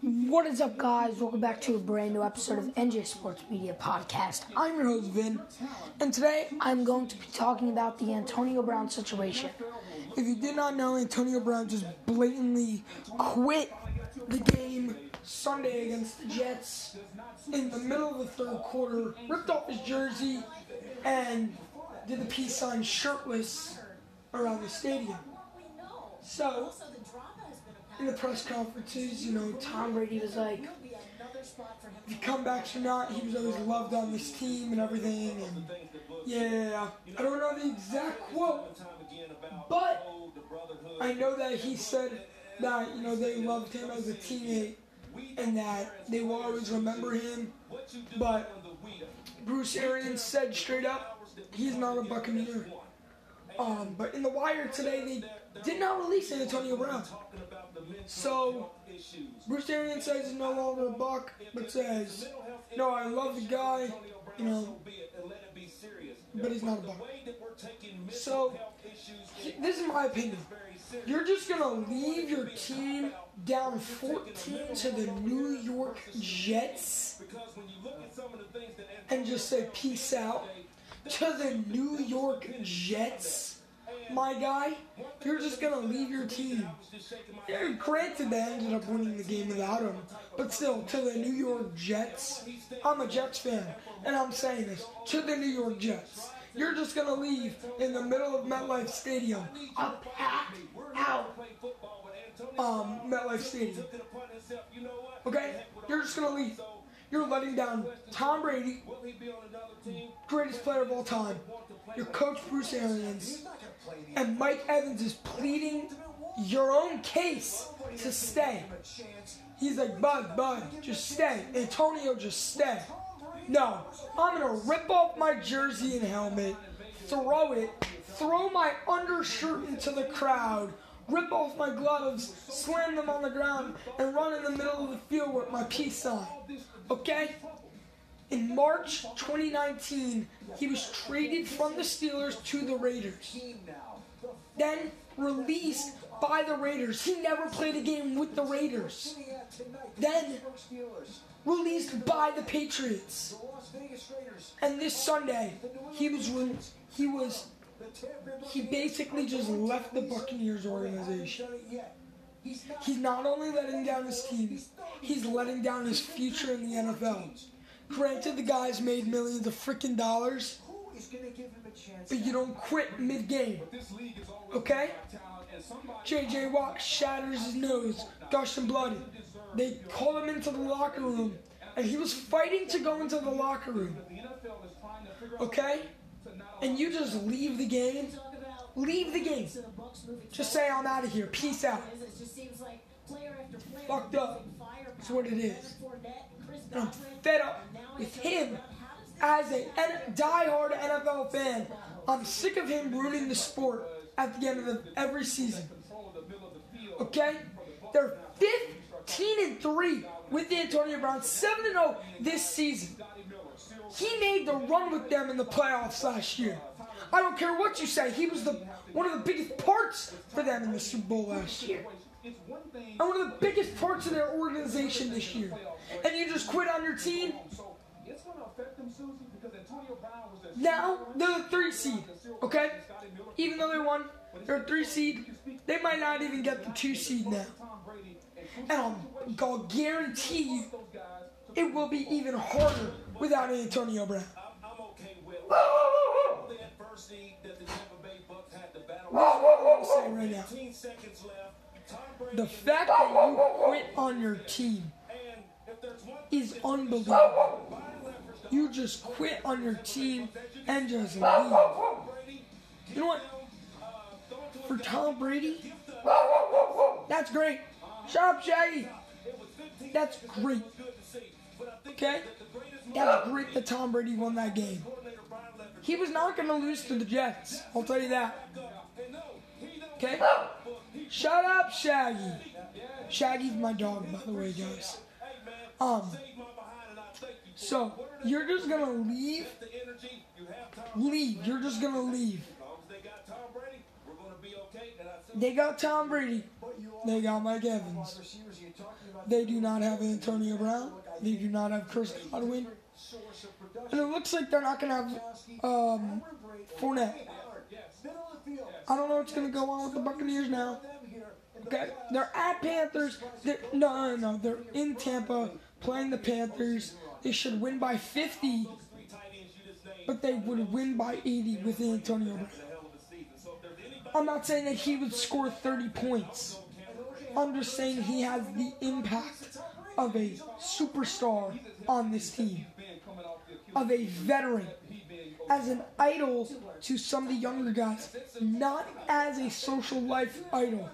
What is up, guys? Welcome back to a brand new episode of NJ Sports Media Podcast. I'm your host, Vin, and today I'm going to be talking about the Antonio Brown situation. If you did not know, Antonio Brown just blatantly quit the game Sunday against the Jets in the middle of the third quarter, ripped off his jersey, and did the peace sign shirtless around the stadium. So, in the press conferences, you know, Tom Brady was like, if comebacks come or not, he was always loved on this team and everything. And yeah, I don't know the exact quote, but I know that he said that, you know, they loved him as a teammate and that they will always remember him. But Bruce Arians said straight up, he's not a Buccaneer. Um, but in the wire today, they did not release Antonio Brown. So Bruce says he's no longer a Buck, but says, "No, I love the guy, you know, but he's not a Buck." So this is my opinion. You're just gonna leave your team down 14 to the New York Jets and just say peace out to the New York Jets, my guy, you're just gonna leave your team. Yeah, granted, they ended up winning the game without him, but still, to the New York Jets, I'm a Jets fan, and I'm saying this to the New York Jets. You're just gonna leave in the middle of MetLife Stadium, a packed out um, MetLife Stadium. Okay, you're just gonna leave. You're letting down Tom Brady, greatest player of all time, your coach Bruce Arians, and Mike Evans is pleading your own case to stay. He's like, Bud, Bud, just stay. Antonio, just stay. No, I'm gonna rip off my jersey and helmet, throw it, throw my undershirt into the crowd, rip off my gloves, slam them on the ground, and run in the middle of the field with my peace sign. Okay? In March 2019, he was traded from the Steelers to the Raiders. Then released by the Raiders. He never played a game with the Raiders. Then released by the Patriots. And this Sunday, he was he was he basically just left the Buccaneers organization. He's not only letting down his team, he's letting down his future in the NFL. Granted, the guy's made millions of freaking dollars, but you don't quit mid game. Okay? JJ Watt shatters his nose, gushing bloody. They call him into the locker room, and he was fighting to go into the locker room. Okay? And you just leave the game. Leave the game. Just say I'm out of here. Peace out. Fucked up. That's what it is. And I'm fed up with him as a die-hard NFL fan. I'm sick of him ruining the sport at the end of the, every season. Okay? They're 15 and 3 with Antonio Brown, 7 and 0 this season. He made the run with them in the playoffs last year. I don't care what you say. He was the one of the biggest parts for them in the Super Bowl last year. And one of the biggest parts of their organization this year. And you just quit on your team? Now, they're the three seed, okay? Even though they won, they're a three seed. They might not even get the two seed now. And I'll, I'll guarantee you, it will be even harder without Antonio Brown. say right now. The fact that you quit on your team is unbelievable. You just quit on your team and just leave. You know what? For Tom Brady, that's great. Shut up, Shaggy. That's great. Okay? That's great that Tom Brady won that game. He was not going to lose to the Jets. I'll tell you that. Okay? Shut up, Shaggy. Shaggy's my dog, by the way, guys. Um. So you're just gonna leave. Leave. You're just gonna leave. They got Tom Brady. They got Mike Evans. They do not have Antonio Brown. They do not have Chris Godwin. And it looks like they're not going to have um, Fournette. I don't know what's going to go on with the Buccaneers now. Okay, they're at Panthers. They're, no, no, no, they're in Tampa playing the Panthers. They should win by 50, but they would win by 80 with Antonio Brown. I'm not saying that he would score 30 points. Saying he has the impact of a superstar on this team, of a veteran, as an idol to some of the younger guys, not as a social life idol,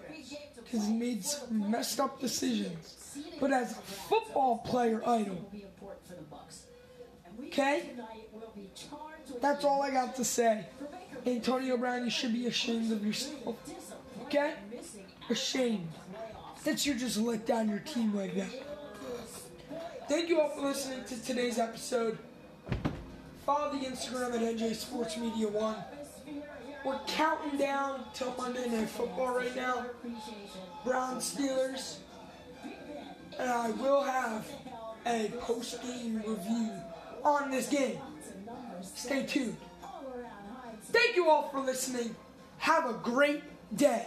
because he made some messed up decisions, but as a football player idol. Okay? That's all I got to say. Antonio Brown, you should be ashamed of yourself. Okay? Ashamed. That you just let down your team like that. Thank you all for listening to today's episode. Follow the Instagram at NJ Sports Media One. We're counting down till Monday Night Football right now. Brown Steelers. And I will have a post game review on this game. Stay tuned. Thank you all for listening. Have a great day.